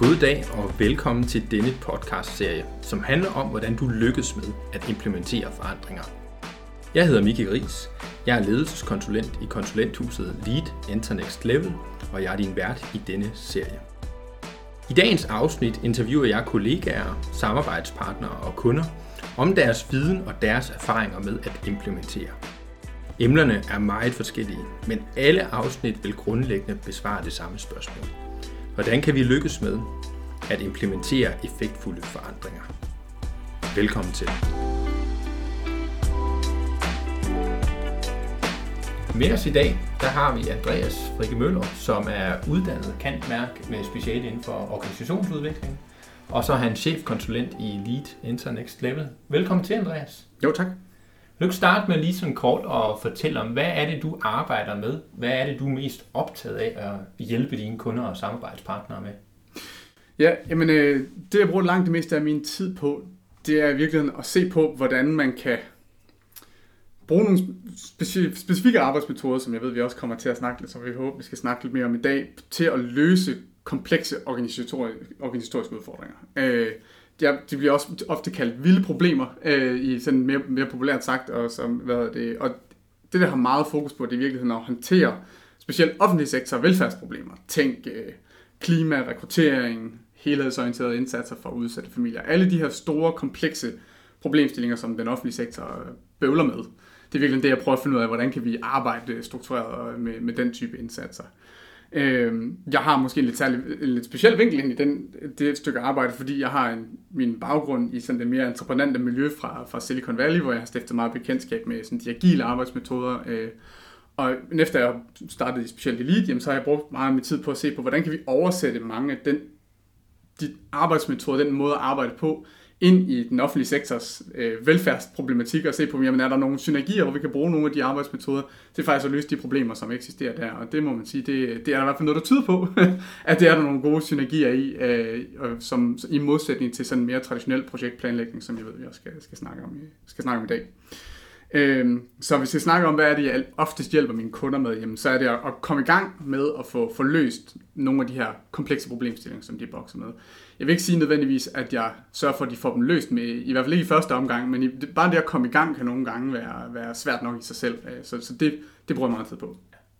God dag og velkommen til denne podcast-serie, som handler om, hvordan du lykkes med at implementere forandringer. Jeg hedder Miki Ries. Jeg er ledelseskonsulent i konsulenthuset Lead Internext Level, og jeg er din vært i denne serie. I dagens afsnit interviewer jeg kollegaer, samarbejdspartnere og kunder om deres viden og deres erfaringer med at implementere. Emnerne er meget forskellige, men alle afsnit vil grundlæggende besvare det samme spørgsmål. Hvordan kan vi lykkes med at implementere effektfulde forandringer? Velkommen til. Med os i dag, der har vi Andreas Frikke Møller, som er uddannet kantmærk med speciale inden for organisationsudvikling. Og så er han chefkonsulent i Lead Internext Level. Velkommen til, Andreas. Jo, tak. Vil du starte med lige sådan kort og fortælle om, hvad er det, du arbejder med? Hvad er det, du er mest optaget af at hjælpe dine kunder og samarbejdspartnere med? Ja, jamen, øh, det jeg bruger langt det meste af min tid på, det er i virkeligheden at se på, hvordan man kan bruge nogle speci- specifikke arbejdsmetoder, som jeg ved, vi også kommer til at snakke lidt, som vi håber, vi skal snakke lidt mere om i dag, til at løse komplekse organisatoriske udfordringer. Øh, ja, de bliver også ofte kaldt vilde problemer, øh, i sådan mere, mere populært sagt, og, som, hvad det, og det, der har meget fokus på, det er i virkeligheden at håndtere specielt offentlig sektor og velfærdsproblemer. Tænk øh, klima, rekruttering, helhedsorienterede indsatser for udsatte familier. Alle de her store, komplekse problemstillinger, som den offentlige sektor øh, bøvler med. Det er virkelig det, jeg prøver at finde ud af, hvordan kan vi arbejde struktureret med, med den type indsatser. Øh, Øh, jeg har måske en lidt, særlig, en lidt speciel vinkel ind i den, det stykke arbejde, fordi jeg har en, min baggrund i sådan det mere entreprenante miljø fra, fra Silicon Valley, hvor jeg har stiftet meget bekendtskab med sådan de agile arbejdsmetoder. Øh, og efter jeg startede specielt Special Lead, jamen, så har jeg brugt meget af min tid på at se på, hvordan kan vi oversætte mange af den, de arbejdsmetoder, den måde at arbejde på, ind i den offentlige sektors øh, velfærdsproblematik og se på, jamen er der nogle synergier, hvor vi kan bruge nogle af de arbejdsmetoder til faktisk at løse de problemer, som eksisterer der. Og det må man sige, det, det er der i hvert fald noget, der tyder på, at det er der nogle gode synergier i, øh, som, i modsætning til sådan en mere traditionel projektplanlægning, som jeg ved, vi også skal, skal, snakke, om, skal snakke om i dag. Øh, så hvis jeg snakker om, hvad er det, jeg oftest hjælper mine kunder med, jamen, så er det at komme i gang med at få, få løst nogle af de her komplekse problemstillinger, som de bokser med. Jeg vil ikke sige nødvendigvis, at jeg sørger for, at de får dem løst med, i hvert fald ikke i første omgang, men i, bare det at komme i gang kan nogle gange være, være svært nok i sig selv. Øh, så, så det, det bruger jeg meget tid på.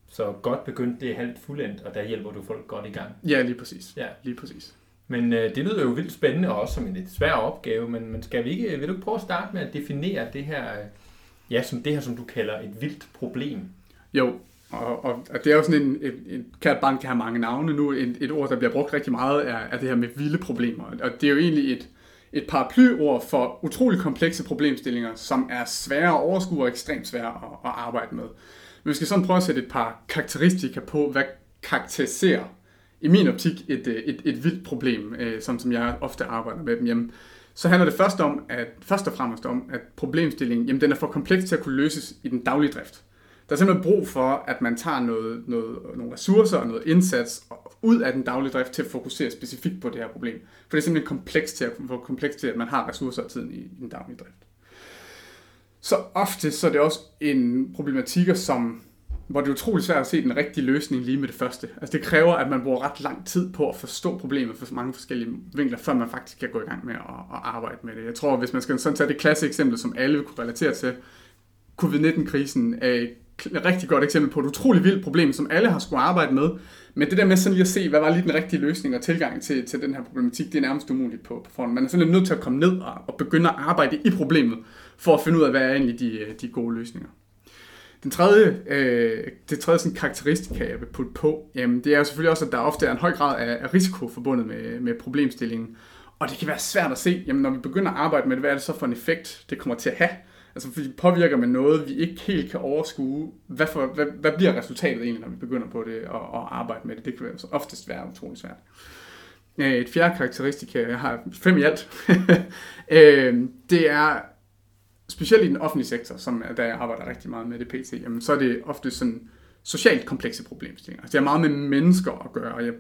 Så godt begyndt, det er halvt fuldendt, og der hjælper du folk godt i gang. Ja, lige præcis. Ja. Lige præcis. Men øh, det lyder jo vildt spændende, og også som en lidt svær opgave, men, men skal vi ikke, vil du prøve at starte med at definere det her, ja, som det her, som du kalder et vildt problem? Jo, og, og, og det er jo sådan en, en, en kært barn kan have mange navne nu. Et, et ord, der bliver brugt rigtig meget, er, er det her med vilde problemer. Og det er jo egentlig et, et paraplyord for utrolig komplekse problemstillinger, som er svære at overskue og ekstremt svære at, at arbejde med. Men vi skal sådan prøve at sætte et par karakteristika på, hvad karakteriserer i min optik et, øh, et, et vildt problem, øh, som, som jeg ofte arbejder med dem. Jamen, så handler det først, om, at, først og fremmest om, at problemstillingen jamen, den er for kompleks til at kunne løses i den daglige drift. Der er simpelthen brug for, at man tager noget, noget, nogle ressourcer og noget indsats ud af den daglige drift til at fokusere specifikt på det her problem. For det er simpelthen komplekst til at, for komplekst til, at man har ressourcer og tiden i, i den daglige drift. Så ofte så er det også en problematik, som, hvor det er utrolig svært at se den rigtige løsning lige med det første. Altså det kræver, at man bruger ret lang tid på at forstå problemet fra mange forskellige vinkler, før man faktisk kan gå i gang med at, at arbejde med det. Jeg tror, hvis man skal sådan tage det klasse eksempel, som alle vil kunne relatere til, covid-19-krisen er et rigtig godt eksempel på et utroligt vildt problem, som alle har skulle arbejde med. Men det der med sådan lige at se, hvad var lige den rigtige løsning og tilgang til, til den her problematik, det er nærmest umuligt på, på forhånd. Man er sådan nødt til at komme ned og, og begynde at arbejde i problemet, for at finde ud af, hvad er egentlig de, de gode løsninger. Den tredje, øh, det tredje sådan karakteristika, jeg vil putte på, jamen, det er jo selvfølgelig også, at der ofte er en høj grad af, af risiko forbundet med, med problemstillingen. Og det kan være svært at se, jamen, når vi begynder at arbejde med det, hvad er det så for en effekt, det kommer til at have Altså fordi påvirker man noget, vi ikke helt kan overskue. Hvad, for, hvad, hvad bliver resultatet egentlig, når vi begynder på det og, og arbejde med det? Det kan være oftest være utrolig svært. Øh, et fjerde karakteristik, jeg har fem i alt, øh, det er specielt i den offentlige sektor, som der jeg arbejder rigtig meget med det pt, jamen, så er det ofte sådan socialt komplekse problemstillinger. Altså, det har meget med mennesker at gøre, og jeg,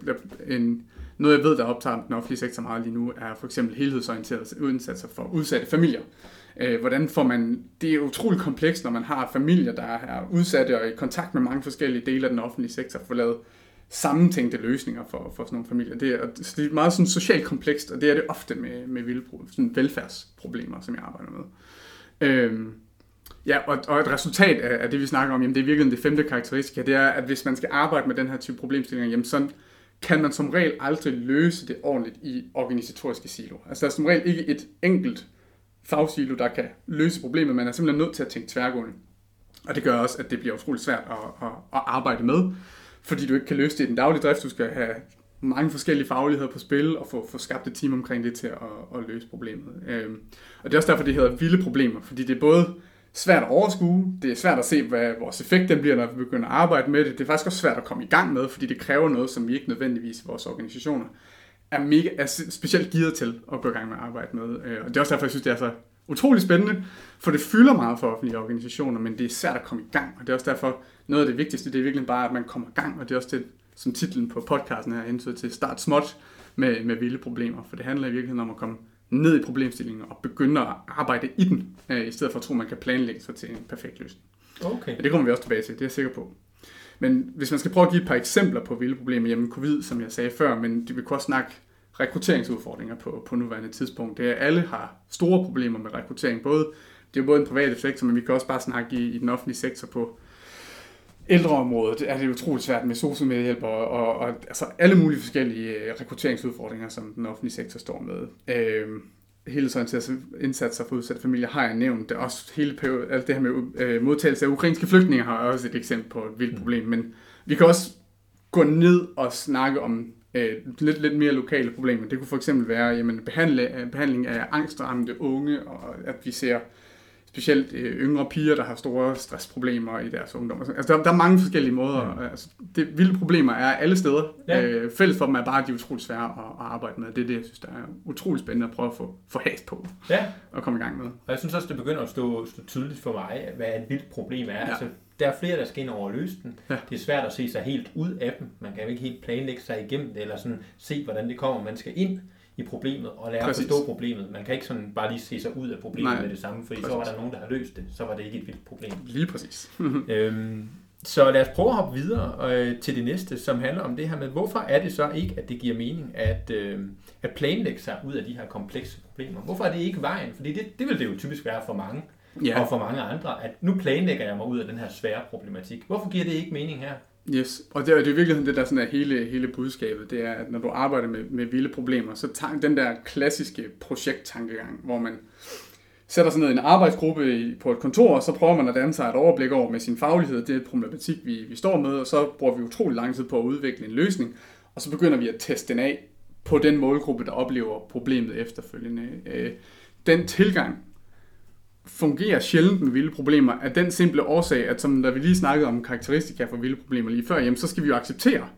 en, noget jeg ved, der optager den offentlige sektor meget lige nu, er for eksempel helhedsorienterede indsatser for udsatte familier. Øh, hvordan får man, det er utroligt komplekst, når man har familier, der er udsatte og i kontakt med mange forskellige dele af den offentlige sektor, for lavet sammentænkte løsninger for, for sådan nogle familier. Det er, så det er meget sådan socialt komplekst, og det er det ofte med, med vilde, sådan velfærdsproblemer, som jeg arbejder med. Øhm, ja, og, og et resultat af, af det, vi snakker om, jamen det er virkelig det femte karakteristika, det er, at hvis man skal arbejde med den her type problemstillinger, jamen sådan kan man som regel aldrig løse det ordentligt i organisatoriske siloer. Altså der er som regel ikke et enkelt fagsilo, der kan løse problemet. Man er simpelthen nødt til at tænke tværgående. Og det gør også, at det bliver utroligt svært at, at, at arbejde med, fordi du ikke kan løse det i den daglige drift. Du skal have mange forskellige fagligheder på spil og få, få skabt et team omkring det til at, at løse problemet. Øhm, og det er også derfor, det hedder vilde problemer, fordi det er både svært at overskue, det er svært at se, hvad vores effekt den bliver, når vi begynder at arbejde med det. Det er faktisk også svært at komme i gang med, fordi det kræver noget, som vi ikke nødvendigvis i vores organisationer er, mega, er specielt givet til at gå i gang med at arbejde med. Øh, og det er også derfor, jeg synes, det er så utrolig spændende, for det fylder meget for offentlige organisationer, men det er svært at komme i gang, og det er også derfor, noget af det vigtigste, det er virkelig bare, at man kommer i gang, og det er også det, som titlen på podcasten her hensyder til, start småt med, med vilde problemer, for det handler i virkeligheden om at komme ned i problemstillingen og begynde at arbejde i den, øh, i stedet for at tro, at man kan planlægge sig til en perfekt løsning. Okay. Ja, det kommer vi også tilbage til, det er jeg sikker på. Men hvis man skal prøve at give et par eksempler på vilde problemer, jamen covid, som jeg sagde før, men vi kunne også snakke rekrutteringsudfordringer på, på nuværende tidspunkt. Det er, at alle har store problemer med rekruttering. Både, det er jo både en private sektor, men vi kan også bare snakke i, i den offentlige sektor på ældreområdet. Er det utroligt svært med socialmedhjælp og, og, og altså alle mulige forskellige øh, rekrutteringsudfordringer, som den offentlige sektor står med. Øh, helhedsorienterede indsatser for udsatte familier har jeg nævnt. Det også hele alt det her med øh, modtagelse af ukrainske flygtninge har også et eksempel på et vildt problem. Men vi kan også gå ned og snakke om øh, lidt, lidt mere lokale problemer. Det kunne for eksempel være jamen, behandle, behandling af angstramte unge, og at vi ser specielt øh, yngre piger, der har store stressproblemer i deres ungdom. Altså, der, der er mange forskellige måder. Ja. Altså, det vilde problemer er alle steder. Ja. Øh, fælles for dem er bare, at de er utroligt svære at, at arbejde med. Det er det, jeg synes, der er utroligt spændende at prøve at få, få has på ja. og komme i gang med. Og jeg synes også, det begynder at stå, stå tydeligt for mig, hvad et vildt problem er. Ja. Altså, der er flere, der skal ind over at løse den. Ja. Det er svært at se sig helt ud af dem. Man kan jo ikke helt planlægge sig igennem det, eller sådan se, hvordan det kommer. Man skal ind i problemet og lære Præcis. at forstå problemet. Man kan ikke sådan bare lige se sig ud af problemet Nej. med det samme, fordi præcis. så var der nogen, der har løst det. Så var det ikke et vildt problem. Lige præcis. øhm, så lad os prøve at hoppe videre øh, til det næste, som handler om det her med, hvorfor er det så ikke, at det giver mening at, øh, at planlægge sig ud af de her komplekse problemer? Hvorfor er det ikke vejen? Fordi det, det vil det jo typisk være for mange ja. og for mange andre, at nu planlægger jeg mig ud af den her svære problematik. Hvorfor giver det ikke mening her? Yes, og det er, det er det, der sådan er hele, hele budskabet, det er, at når du arbejder med, med vilde problemer, så tager den der klassiske projekttankegang, hvor man sætter sig ned i en arbejdsgruppe på et kontor, og så prøver man at danne sig et overblik over med sin faglighed, det er et problematik, vi, vi står med, og så bruger vi utrolig lang tid på at udvikle en løsning, og så begynder vi at teste den af på den målgruppe, der oplever problemet efterfølgende. Øh, den tilgang fungerer sjældent med vilde problemer, af den simple årsag, at som da vi lige snakkede om karakteristika for vilde problemer lige før, jamen så skal vi jo acceptere,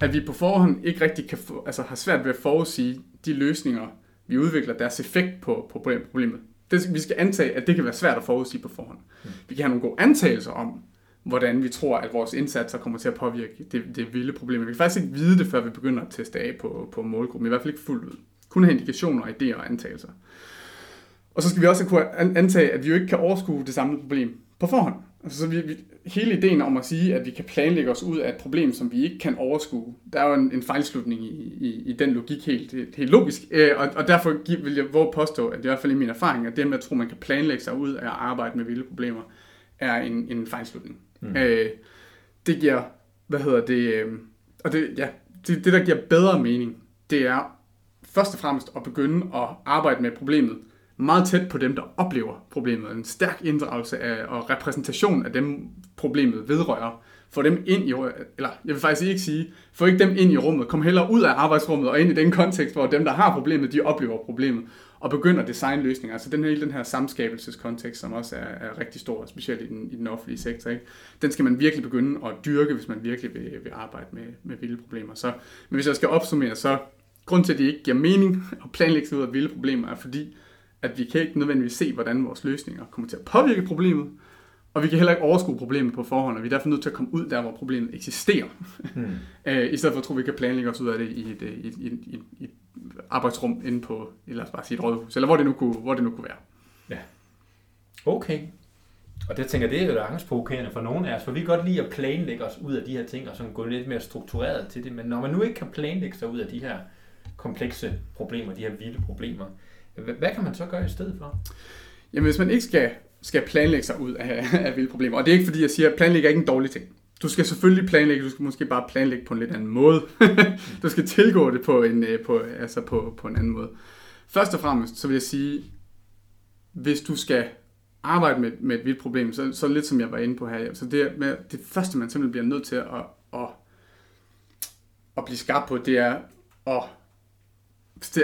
at vi på forhånd ikke rigtig kan få, altså har svært ved at forudsige de løsninger, vi udvikler, deres effekt på, på problemet. Det, vi skal antage, at det kan være svært at forudsige på forhånd. Mm. Vi kan have nogle gode antagelser om, hvordan vi tror, at vores indsatser kommer til at påvirke det, det vilde problem. Vi kan faktisk ikke vide det, før vi begynder at teste af på, på målgruppen. I hvert fald ikke fuldt ud. Kun have indikationer, idéer og antagelser. Og så skal vi også kunne antage, at vi jo ikke kan overskue det samme problem på forhånd. Altså, så vi, vi, hele ideen om at sige, at vi kan planlægge os ud af et problem, som vi ikke kan overskue, der er jo en, en fejlslutning i, i, i den logik helt, helt logisk. Øh, og, og derfor vil jeg våge påstå, at det er i hvert fald i min erfaring, at det med at tro, at man kan planlægge sig ud af at arbejde med vilde problemer, er en, en fejlslutning. Mm. Øh, det giver, hvad hedder det, øh, og det, ja, det, det der giver bedre mening, det er først og fremmest at begynde at arbejde med problemet, meget tæt på dem, der oplever problemet. En stærk inddragelse af, og repræsentation af dem, problemet vedrører. Få dem ind i, eller jeg vil faktisk ikke sige, få ikke dem ind i rummet. Kom hellere ud af arbejdsrummet og ind i den kontekst, hvor dem, der har problemet, de oplever problemet. Og begynder at designe løsninger. Altså den her, den her samskabelseskontekst, som også er, er rigtig stor, specielt i den, i den offentlige sektor. Ikke? Den skal man virkelig begynde at dyrke, hvis man virkelig vil, vil arbejde med, med vilde problemer. Så, men hvis jeg skal opsummere, så grund til, at det ikke giver mening at planlægge sig ud af vilde problemer, er fordi, at vi kan ikke nødvendigvis se, hvordan vores løsninger kommer til at påvirke problemet, og vi kan heller ikke overskue problemet på forhånd, og vi er derfor nødt til at komme ud der, hvor problemet eksisterer. Mm. I stedet for at tro, at vi kan planlægge os ud af det i et, i et, i et, i et, i et arbejdsrum inde på, os bare sige et rådhus, eller hvor det nu kunne, hvor det nu kunne være. Ja. Okay. Og det tænker det er jo angstprovokerende for nogle af os, for vi kan godt lide at planlægge os ud af de her ting, og sådan gå lidt mere struktureret til det. Men når man nu ikke kan planlægge sig ud af de her komplekse problemer, de her vilde problemer, hvad kan man så gøre i stedet for? Jamen hvis man ikke skal, skal planlægge sig ud af, af vilde problemer, og det er ikke fordi, jeg siger, at planlægge er ikke en dårlig ting. Du skal selvfølgelig planlægge, du skal måske bare planlægge på en lidt anden måde. du skal tilgå det på en, øh, på, altså på, på en anden måde. Først og fremmest, så vil jeg sige, hvis du skal arbejde med, med et vildt problem, så, så lidt som jeg var inde på her, så det, med, det første, man simpelthen bliver nødt til at, at, at blive skarp på, det er at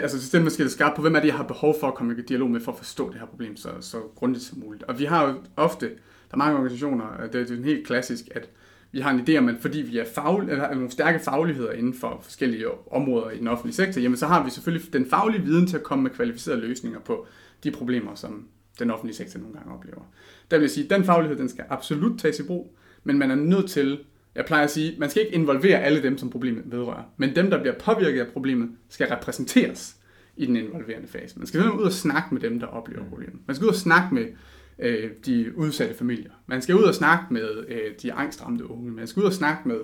altså stille måske skarpt på, hvem er det, jeg har behov for at komme i dialog med, for at forstå det her problem så, så grundigt som muligt. Og vi har jo ofte, der er mange organisationer, øh, det er, helt klassisk, at vi har en idé om, at fordi vi er fag, eller har nogle stærke fagligheder inden for forskellige områder i den offentlige sektor, jamen så har vi selvfølgelig den faglige viden til at komme med kvalificerede løsninger på de problemer, som den offentlige sektor nogle gange oplever. Der vil jeg sige, at den faglighed, den skal absolut tages i brug, men man er nødt til, jeg plejer at sige, man skal ikke involvere alle dem, som problemet vedrører, men dem, der bliver påvirket af problemet, skal repræsenteres i den involverende fase. Man skal ud og snakke med dem, der oplever problemet. Man skal ud og snakke med øh, de udsatte familier. Man skal ud og snakke med øh, de angstramte unge. Man skal ud og snakke med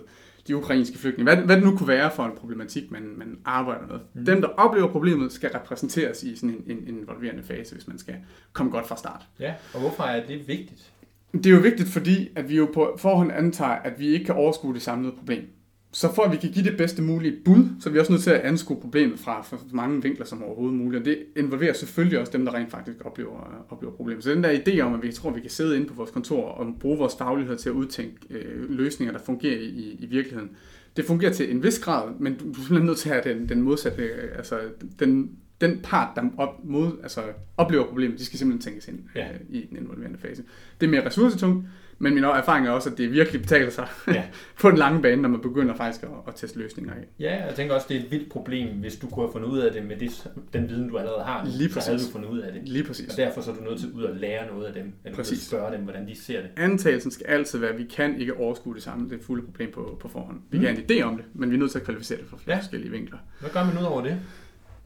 de ukrainske flygtninge. Hvad, hvad det nu kunne være for en problematik, man, man arbejder med. Mm. Dem, der oplever problemet, skal repræsenteres i sådan en, en involverende fase, hvis man skal komme godt fra start. Ja, og hvorfor er det vigtigt? Det er jo vigtigt, fordi at vi jo på forhånd antager, at vi ikke kan overskue det samlede problem så for at vi kan give det bedste mulige bud, så er vi også nødt til at anskue problemet fra så mange vinkler som overhovedet muligt. Og det involverer selvfølgelig også dem, der rent faktisk oplever, oplever problemet. Så den der idé om, at vi tror, at vi kan sidde inde på vores kontor og bruge vores faglighed til at udtænke øh, løsninger, der fungerer i, i virkeligheden, det fungerer til en vis grad, men du er simpelthen nødt til at have den, den modsatte, øh, altså den, den part, der op, mod, altså, oplever problemet, de skal simpelthen tænkes ind ja. øh, i den involverende fase. Det er mere ressourcetungt, men min erfaring er også, at det virkelig betaler sig ja. på den lange bane, når man begynder faktisk at, at teste løsninger af. Ja, jeg tænker også, det er et vildt problem, hvis du kunne have fundet ud af det med det, den viden, du allerede har. Lige præcis. Så havde du fundet ud af det. Lige præcis. Og derfor så er du nødt til ud at lære noget af dem, eller præcis. spørge dem, hvordan de ser det. Antagelsen skal altid være, at vi kan ikke overskue det samme, det fulde problem på, på forhånd. Vi mm. kan have en idé om det, men vi er nødt til at kvalificere det fra flere ja. forskellige vinkler. Hvad gør man ud over det?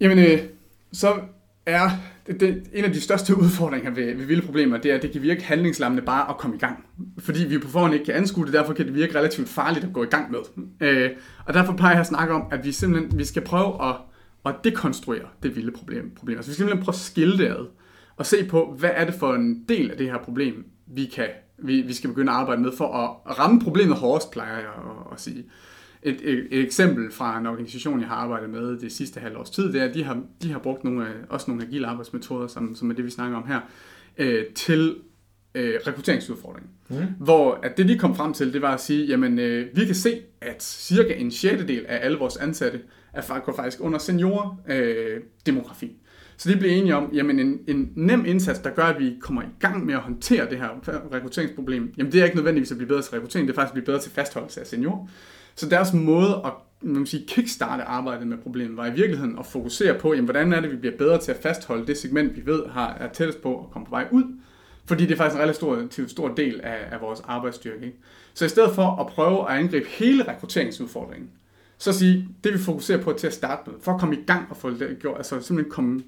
Jamen, øh, så er det, det, en af de største udfordringer ved, ved vilde problemer, det er, at det kan virke handlingslammende bare at komme i gang. Fordi vi på forhånd ikke kan anskue det, derfor kan det virke relativt farligt at gå i gang med. Øh, og derfor plejer jeg at snakke om, at vi simpelthen vi skal prøve at, at dekonstruere det vilde problem. problem. Altså vi skal simpelthen prøve at skille det ad, og se på, hvad er det for en del af det her problem, vi, kan, vi, vi skal begynde at arbejde med for at ramme problemet hårdest, plejer jeg at, at sige et, et, et eksempel fra en organisation, jeg har arbejdet med det sidste halvårs tid, det er, at de har, de har brugt nogle, også nogle agile arbejdsmetoder, som, som er det, vi snakker om her, øh, til øh, rekrutteringsudfordringen. Mm. Hvor at det, de kom frem til, det var at sige, jamen, øh, vi kan se, at cirka en sjettedel af alle vores ansatte er, går faktisk under senior øh, demografi. Så de blev enige om, jamen en, en nem indsats, der gør, at vi kommer i gang med at håndtere det her rekrutteringsproblem, jamen det er ikke nødvendigvis at blive bedre til rekruttering, det er faktisk at blive bedre til fastholdelse af seniorer. Så deres måde at man kan sige, kickstarte arbejdet med problemet, var i virkeligheden at fokusere på, jamen, hvordan er det, vi bliver bedre til at fastholde det segment, vi ved har, er tættest på at komme på vej ud. Fordi det er faktisk en relativt stor, stor del af, af vores arbejdsstyrke. Ikke? Så i stedet for at prøve at angribe hele rekrutteringsudfordringen, så sige, det vi fokuserer på til at starte med, for at komme i gang og få det gjort, altså simpelthen komme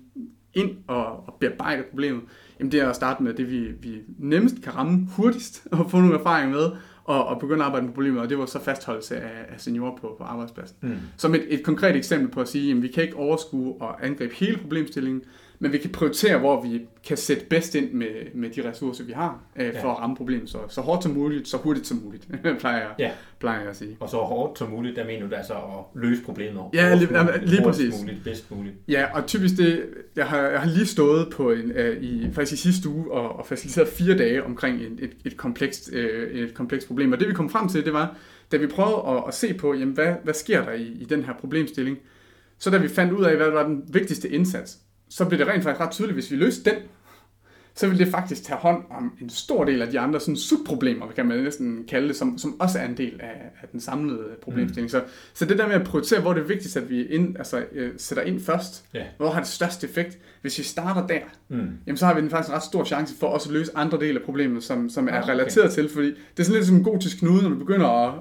ind og, og bearbejde problemet, jamen det er at starte med det, vi, vi nemmest kan ramme hurtigst og få nogle erfaringer med, og, og begynde at arbejde med problemet, og det var så fastholdelse af, af seniorer på, på arbejdspladsen. Mm. Som et, et konkret eksempel på at sige, at vi kan ikke overskue og angribe hele problemstillingen, men vi kan prioritere, hvor vi kan sætte bedst ind med, med de ressourcer, vi har, øh, ja. for at ramme problemet så, så hårdt som muligt, så hurtigt som muligt, plejer, jeg, ja. plejer jeg at sige. Og så hårdt som muligt, der mener du altså at løse problemet Ja, lige, muligt, lige præcis. Muligt, bedst muligt. Ja, og typisk det, jeg har, jeg har lige stået på en, uh, i, faktisk i sidste uge og, og faciliteret fire dage omkring et, et, et, komplekst, uh, et komplekst problem, og det vi kom frem til, det var, da vi prøvede at, at se på, jamen, hvad, hvad sker der i, i den her problemstilling, så da vi fandt ud af, hvad var den vigtigste indsats, så bliver det rent faktisk ret tydeligt, hvis vi løser den, så vil det faktisk tage hånd om en stor del af de andre sådan subproblemer, kan man næsten kalde det, som, som også er en del af, af den samlede problemstilling. Mm. Så, så det der med at prioritere, hvor det er vigtigst, at vi ind, altså, øh, sætter ind først, yeah. hvor har det største effekt, hvis vi starter der, mm. jamen, så har vi faktisk en ret stor chance for også at løse andre dele af problemet, som, som er ah, okay. relateret til, fordi det er sådan lidt som en gotisk knude, når du begynder at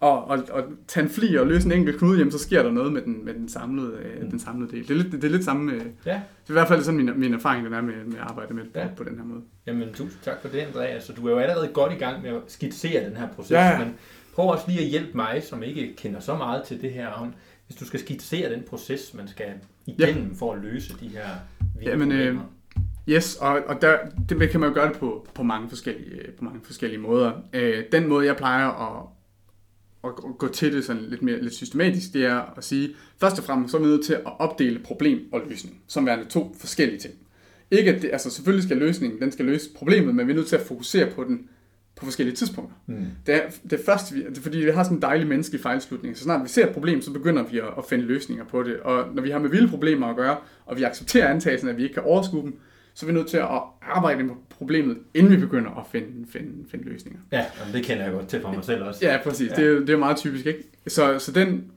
og, og, og tage en fli og løse en enkelt knude, jamen, så sker der noget med den, med den, samlede, øh, mm. den samlede del. Det er lidt, det er lidt samme, øh, ja. det er i hvert fald sådan min, min erfaring, den er med, med at arbejde med ja. på, på den her måde. Jamen tusind tak for det, Andreas. Så du er jo allerede godt i gang med at skitsere den her proces, ja. men prøv også lige at hjælpe mig, som ikke kender så meget til det her, om hvis du skal skitsere den proces, man skal igennem ja. for at løse de her Jamen, øh, Yes, og, og der, det kan man jo gøre det på, på, mange, forskellige, på mange forskellige måder. Øh, den måde, jeg plejer at, at gå til det sådan lidt mere lidt systematisk, det er at sige, først og fremmest så er vi nødt til at opdele problem og løsning, som værende to forskellige ting. Ikke at det, altså selvfølgelig skal løsningen, den skal løse problemet, men vi er nødt til at fokusere på den på forskellige tidspunkter. Mm. Det, er, det er først, vi, det er, fordi vi har sådan en dejlig menneskelig fejlslutning. Så snart vi ser et problem, så begynder vi at, at finde løsninger på det. Og når vi har med vilde problemer at gøre, og vi accepterer antagelsen, at vi ikke kan overskue dem, så er vi nødt til at arbejde med problemet, inden vi begynder at finde, finde, finde løsninger. Ja, det kender jeg godt til for mig selv også. Ja, præcis. Ja. Det, er, det er meget typisk, ikke? Så, så den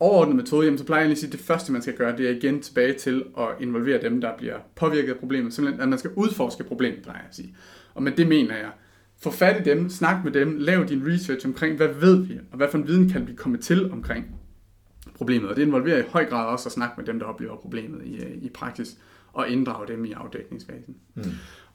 overordnede metode, jamen, så plejer jeg at sige, at det første, man skal gøre, det er igen tilbage til at involvere dem, der bliver påvirket af problemet. Simpelthen, at man skal udforske problemet, plejer jeg at sige. Og med det mener jeg, få fat i dem, snak med dem, lav din research omkring, hvad ved vi, og hvad for en viden kan vi komme til omkring problemet. Og det involverer i høj grad også at snakke med dem, der oplever problemet i, i praksis og inddrage dem i afdækningsfasen. Mm.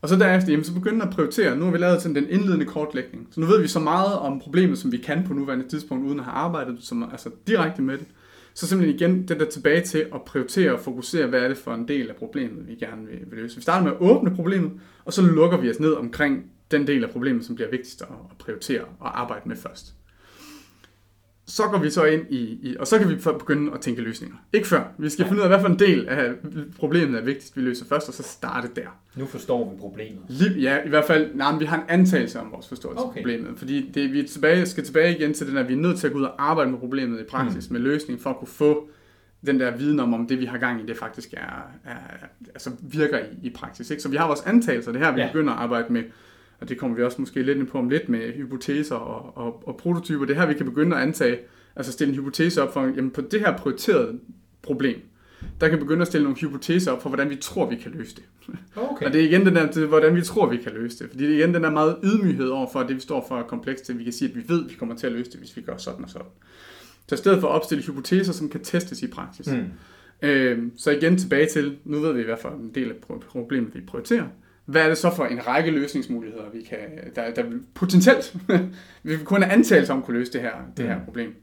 Og så derefter, jamen, så begynder at prioritere. Nu har vi lavet sådan den indledende kortlægning. Så nu ved vi så meget om problemet, som vi kan på nuværende tidspunkt, uden at have arbejdet som, altså direkte med det. Så simpelthen igen, det der tilbage til at prioritere og fokusere, hvad er det for en del af problemet, vi gerne vil, vil løse. Vi starter med at åbne problemet, og så lukker vi os ned omkring den del af problemet, som bliver vigtigst at prioritere og arbejde med først så går vi så ind i, i, og så kan vi begynde at tænke løsninger. Ikke før. Vi skal ja. finde ud af, hvad for en del af problemet er vigtigst, vi løser først, og så starte der. Nu forstår vi problemet. Ja, i hvert fald, nej, men vi har en antagelse om vores forståelse okay. af problemet. Fordi det, vi tilbage, skal tilbage igen til den, at vi er nødt til at gå ud og arbejde med problemet i praksis, mm. med løsning, for at kunne få den der viden om, om det vi har gang i, det faktisk er, er altså virker i, i praksis. Ikke? Så vi har vores antagelser, det her vi ja. begynder at arbejde med og det kommer vi også måske lidt ind på om lidt med hypoteser og, og, og prototyper. Det er her, vi kan begynde at antage, altså stille en hypotese op for, jamen på det her prioriterede problem, der kan vi begynde at stille nogle hypoteser op for, hvordan vi tror, vi kan løse det. Okay. Og det er igen den der, det, hvordan vi tror, vi kan løse det. Fordi det er igen den der meget ydmyghed over for, at det vi står for er komplekst, til vi kan sige, at vi ved, at vi kommer til at løse det, hvis vi gør sådan og sådan. Så i stedet for at opstille hypoteser, som kan testes i praksis. Mm. Øh, så igen tilbage til, nu ved vi i hvert fald en del af problemet, vi prioriterer hvad er det så for en række løsningsmuligheder, vi kan, der, der potentielt, vi kun antage sig om kunne løse det her, det her mm. problem.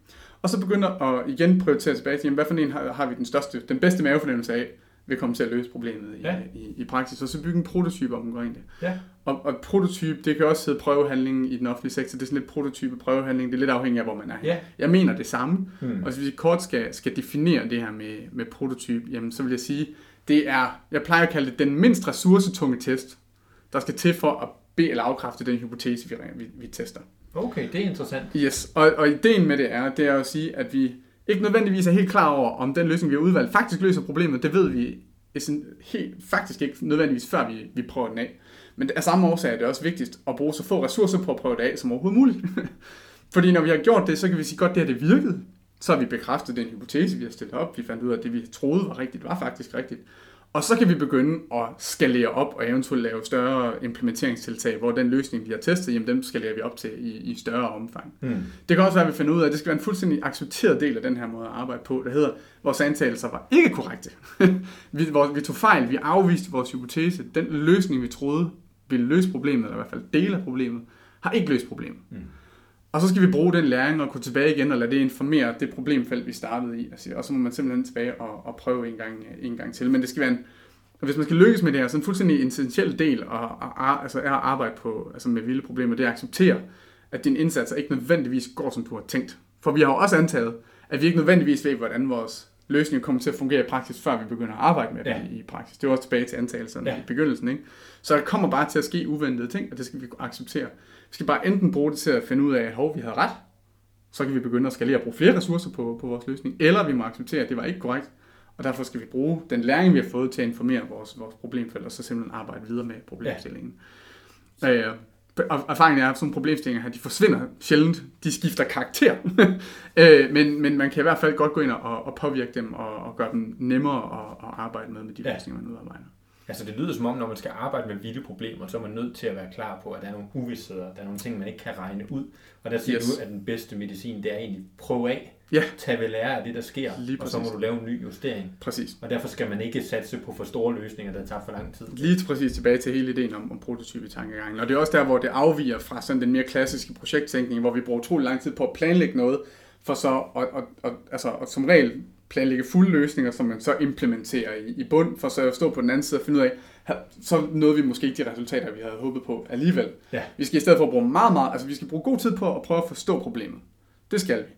Og så begynder at igen prioritere tilbage til, jamen, hvad for en har, har vi den største, den bedste mavefornemmelse af, vil komme til at løse problemet i, ja. i, i praksis, og så bygge en prototype omkring det. Ja. Og, og prototype, det kan også hedde prøvehandling i den offentlige sektor, det er sådan lidt prototype prøvehandling, det er lidt afhængigt af, hvor man er. Ja. Jeg mener det samme, mm. og hvis vi kort skal, skal definere det her med, med prototype, jamen så vil jeg sige, det er, jeg plejer at kalde det den mindst ressourcetunge test, der skal til for at bede eller afkræfte den hypotese, vi, vi, vi tester. Okay, det er interessant. Yes, og, og ideen med det er, det er at sige, at vi ikke nødvendigvis er helt klar over, om den løsning, vi har udvalgt, faktisk løser problemet. Det ved vi sådan helt, faktisk ikke nødvendigvis, før vi, vi prøver den af. Men af samme årsag er det også vigtigt at bruge så få ressourcer på at prøve det af som overhovedet muligt. Fordi når vi har gjort det, så kan vi sige, godt det her det virkede. Så har vi bekræftet den hypotese, vi har stillet op. Vi fandt ud af, at det vi troede var rigtigt, var faktisk rigtigt. Og så kan vi begynde at skalere op og eventuelt lave større implementeringstiltag, hvor den løsning, vi har testet, jamen dem skalerer vi op til i, i større omfang. Mm. Det kan også være, at vi finder ud af, at det skal være en fuldstændig accepteret del af den her måde at arbejde på, der hedder, vores antagelser var ikke korrekte. vi, hvor, vi tog fejl, vi afviste vores hypotese. Den løsning, vi troede ville løse problemet, eller i hvert fald dele af problemet, har ikke løst problemet. Mm. Og så skal vi bruge den læring og gå tilbage igen og lade det informere det problemfelt, vi startede i. Og så må man simpelthen tilbage og, og prøve en gang, en gang til. Men det skal være en, og hvis man skal lykkes med det her, så en fuldstændig essentiel del at, at, altså er at arbejde på, altså med vilde problemer, det er at acceptere, at din indsats ikke nødvendigvis går, som du har tænkt. For vi har jo også antaget, at vi ikke nødvendigvis ved, hvordan vores løsning kommer til at fungere i praksis, før vi begynder at arbejde med det ja. i praksis. Det er også tilbage til antagelserne ja. i begyndelsen. Ikke? Så der kommer bare til at ske uventede ting, og det skal vi acceptere. Vi skal bare enten bruge det til at finde ud af, at vi havde ret, så kan vi begynde at skalere og bruge flere ressourcer på, på vores løsning, eller vi må acceptere, at det var ikke korrekt, og derfor skal vi bruge den læring, vi har fået til at informere vores, vores problemfelt, og så simpelthen arbejde videre med problemstillingen. Ja. Øh, og erfaringen er, at sådan problemstillinger her, de forsvinder sjældent. De skifter karakter. øh, men, men man kan i hvert fald godt gå ind og, og påvirke dem og, og gøre dem nemmere at, at arbejde med med de ja. løsninger, man udarbejder. Altså det lyder som om, når man skal arbejde med vilde problemer, så er man nødt til at være klar på, at der er nogle uvidsheder, der er nogle ting, man ikke kan regne ud. Og der siger yes. du, at den bedste medicin, det er egentlig prøve af, Ja. tage ved lære af det, der sker, Lige og så må du lave en ny justering. Præcis. Og derfor skal man ikke satse på for store løsninger, der tager for lang tid. Lige præcis tilbage til hele ideen om, om prototypetankegangen. Og det er også der, hvor det afviger fra sådan den mere klassiske projekttænkning, hvor vi bruger utrolig lang tid på at planlægge noget, for så at, at, at, altså, at som regel planlægge fulde løsninger, som man så implementerer i, i bund, for så at stå på den anden side og finde ud af, så nåede vi måske ikke de resultater, vi havde håbet på alligevel. Ja. Vi skal i stedet for bruge meget, meget, altså vi skal bruge god tid på at prøve at forstå problemet. Det skal vi.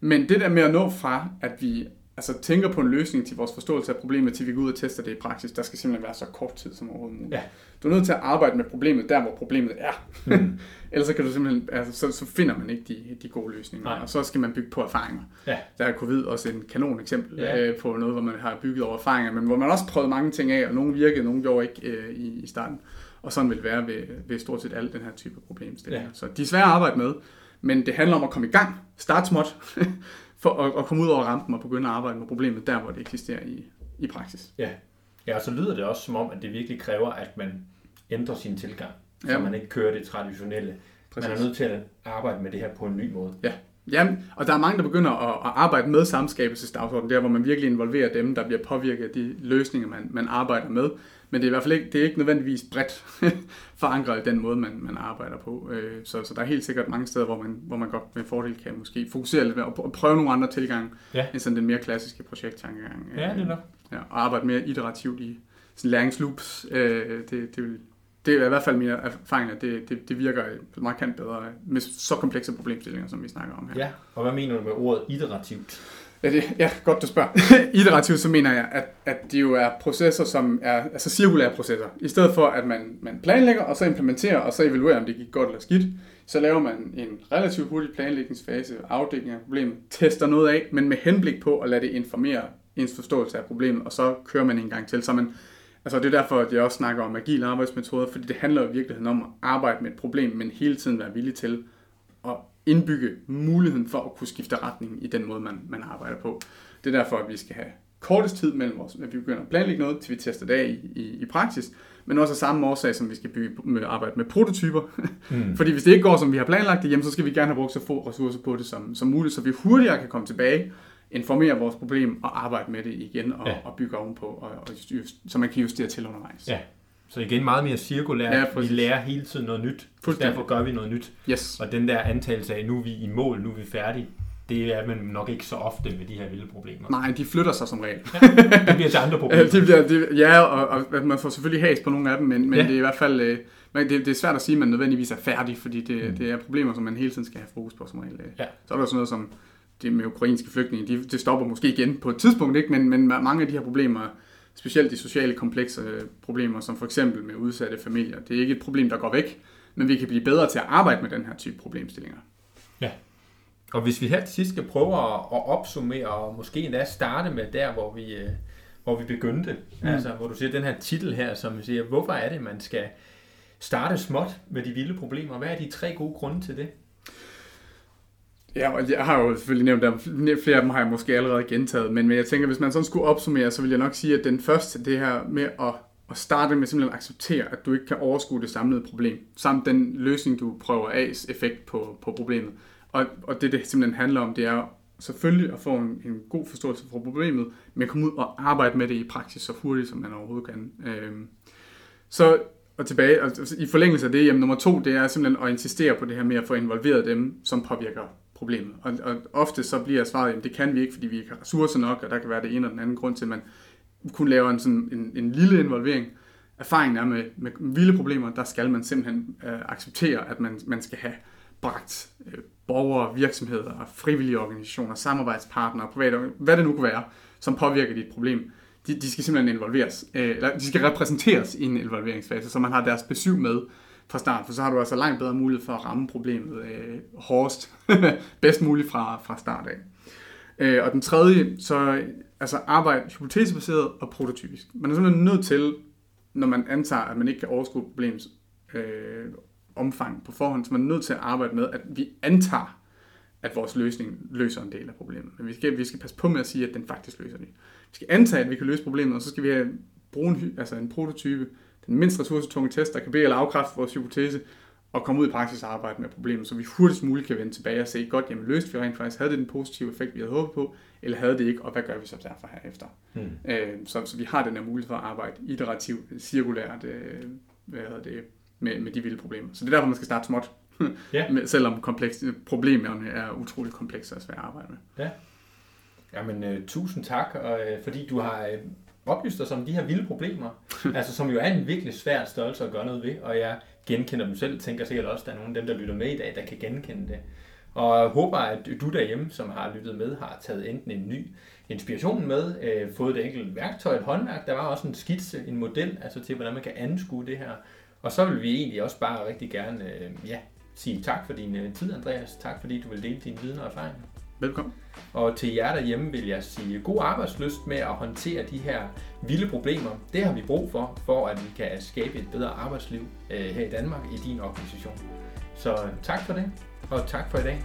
Men det der med at nå fra, at vi altså, tænker på en løsning til vores forståelse af problemet, til vi går ud og tester det i praksis, der skal simpelthen være så kort tid som overhovedet muligt. Ja. Du er nødt til at arbejde med problemet der, hvor problemet er. Mm. Ellers så kan du simpelthen, altså, så, så finder man ikke de, de gode løsninger, Nej. og så skal man bygge på erfaringer. Ja. Der er covid også en kanon eksempel Ja. øh, på noget, hvor man har bygget over erfaringer, men hvor man også prøvet mange ting af, og nogle virkede, nogle gjorde ikke øh, i, i starten. Og sådan vil det være ved, ved stort set alt den her type problemstillinger. Ja. Så de er svære at arbejde med, men det handler om at komme i gang, start småt, for at, at komme ud over rampen og begynde at arbejde med problemet der, hvor det eksisterer i, i praksis. Ja. ja, og så lyder det også som om, at det virkelig kræver, at man ændrer sin tilgang, så Ja. man ikke kører det traditionelle. Præcis. Man er nødt til at arbejde med det her på en ny måde. Ja, Jamen, og der er mange, der begynder at, at arbejde med samskabelsesdagsordenen, der hvor man virkelig involverer dem, der bliver påvirket af de løsninger, man, man arbejder med. Men det er i hvert fald ikke, det er ikke nødvendigvis bredt forankret i den måde, man, man arbejder på. Øh, Så, så der er helt sikkert mange steder, hvor man, hvor man godt med fordel kan måske fokusere lidt mere og pr- og prøve nogle andre tilgange, Ja. end sådan den mere klassiske projekttankegang. Ja, det er nok. Ja, og arbejde mere iterativt i sådan læringsloops. Øh, det, det, vil, det er i hvert fald mine erfaringer, det, det, det virker markant bedre med så komplekse problemstillinger, som vi snakker om her. Ja, og hvad mener du med ordet iterativt? Ja, det, ja godt du spørger. Iterativt, så mener jeg, at, at det jo er processer, som er altså cirkulære processer. I stedet for, at man, man planlægger, og så implementerer, og så evaluerer, om det gik godt eller skidt, så laver man en relativt hurtig planlægningsfase, afdækning af problemet, tester noget af, men med henblik på at lade det informere ens forståelse af problemet, og så kører man en gang til. Så man, altså det er derfor, at jeg også snakker om agile arbejdsmetoder, fordi det handler i virkeligheden om at arbejde med et problem, men hele tiden være villig til at indbygge muligheden for at kunne skifte retning i den måde, man, man arbejder på. Det er derfor, at vi skal have kortest tid mellem os, at vi begynder at planlægge noget, til vi tester det af i, i, i praksis, men også af samme årsag, som vi skal bygge, med, arbejde med prototyper. Mm. Fordi hvis det ikke går, som vi har planlagt det, jamen, så skal vi gerne have brugt så få ressourcer på det som, som muligt, så vi hurtigere kan komme tilbage, informere vores problem og arbejde med det igen og, Ja. ja. og bygge ovenpå, og, og just, så man kan justere til undervejs. Ja. Så igen meget mere cirkulært. Ja, vi lærer hele tiden noget nyt. Derfor gør vi noget nyt. Yes. Og den der antagelse af, nu er vi i mål, nu er vi færdige, det er man nok ikke så ofte med de her vilde problemer. Nej, de flytter sig som regel. Det bliver til andre Ja, problemer. det bliver, det, ja og, og man får selvfølgelig has på nogle af dem, men, men Ja. ja. det er i hvert fald øh, det, det er svært at sige, at man nødvendigvis er færdig, fordi det, Mm. mm. det er problemer, som man hele tiden skal have fokus på som regel. øh. Ja. Så er der sådan noget som det med ukrainske flygtninge, de, det stopper måske igen på et tidspunkt, ikke? Men, men mange af de her problemer, specielt de sociale komplekse øh, problemer, som for eksempel med udsatte familier, det er ikke et problem, der går væk, men vi kan blive bedre til at arbejde med den her type problemstillinger. Og hvis vi her til sidst skal prøve at, at opsummere, og måske endda starte med der, hvor vi, øh, hvor vi begyndte, mm. altså hvor du siger den her titel her, som siger, hvorfor er det, man skal starte småt med de vilde problemer? Hvad er de tre gode grunde til det? Ja, og jeg har jo selvfølgelig nævnt dem. Flere af dem har jeg måske allerede gentaget, men men jeg tænker, hvis man sådan skulle opsummere, så vil jeg nok sige, at den første, det her med at, at starte med simpelthen at acceptere, at du ikke kan overskue det samlede problem, samt den løsning, du prøver af effekt på, på problemet. Og, og det, det simpelthen handler om, det er selvfølgelig at få en, en god forståelse for problemet, men komme ud og arbejde med det i praksis så hurtigt, som man overhovedet kan. Øhm, så og tilbage, og i forlængelse af det, jamen nummer to, det er simpelthen at insistere på det her med at få involveret dem, som påvirker problemet. Og, og ofte så bliver svaret, at det kan vi ikke, fordi vi ikke har ressourcer nok, og der kan være det ene og den anden grund til, at man kun laver en, sådan, en, en lille involvering. Erfaringen er med, med vilde problemer, der skal man simpelthen øh, acceptere, at man, man skal have bragt øh, borgere, virksomheder, frivillige organisationer, samarbejdspartnere, private, hvad det nu kunne være, som påvirker dit problem. De, de skal simpelthen involveres, øh, eller de skal repræsenteres i en involveringsfase, så man har deres besøg med fra start, for så har du altså langt bedre mulighed for at ramme problemet øh, hårdest, bedst muligt fra, fra start af. Øh, og den tredje, så altså arbejde hypotesebaseret og prototypisk. Man er simpelthen nødt til, når man antager, at man ikke kan overskue problemets øh, omfang på forhånd, så man er nødt til at arbejde med, at vi antager, at vores løsning løser en del af problemet. Men vi skal, vi skal passe på med at sige, at den faktisk løser det. Vi skal antage, at vi kan løse problemet, og så skal vi have bruge en, altså en prototype, den mindst ressourcetunge test, der kan bede eller afkræfte vores hypotese, og komme ud i praksis og arbejde med problemet, så vi hurtigst muligt kan vende tilbage og se, godt, jamen løste vi rent faktisk, havde det den positive effekt, vi havde håbet på, eller havde det ikke, og hvad gør vi så derfor herefter? Hmm. Øh, så, så vi har den her mulighed for at arbejde iterativt, cirkulært, øh, hvad hedder det, med, med de vilde problemer. Så det er derfor, man skal starte småt, ja. med, selvom komplekse, problemerne er utrolig komplekse og svære at arbejde med. Ja. Jamen, uh, tusind tak, og, uh, fordi du har uh, oplyst os om de her vilde problemer, altså som jo er en virkelig svær størrelse at gøre noget ved, og jeg genkender dem selv, tænker sikkert også, at der er nogle af dem, der lytter med i dag, der kan genkende det. Og jeg håber, at du derhjemme, som har lyttet med, har taget enten en ny inspiration med, øh, fået et enkelt værktøj, et håndværk. Der var også en skitse, en model, altså til, hvordan man kan anskue det her. Og så vil vi egentlig også bare rigtig gerne øh, ja, sige tak for din øh, tid, Andreas. Tak fordi du vil dele din viden og erfaring. Velkommen. Og til jer derhjemme vil jeg sige god arbejdsløst med at håndtere de her vilde problemer. Det har vi brug for, for at vi kan skabe et bedre arbejdsliv øh, her i Danmark i din organisation. Så tak for det, og tak for i dag.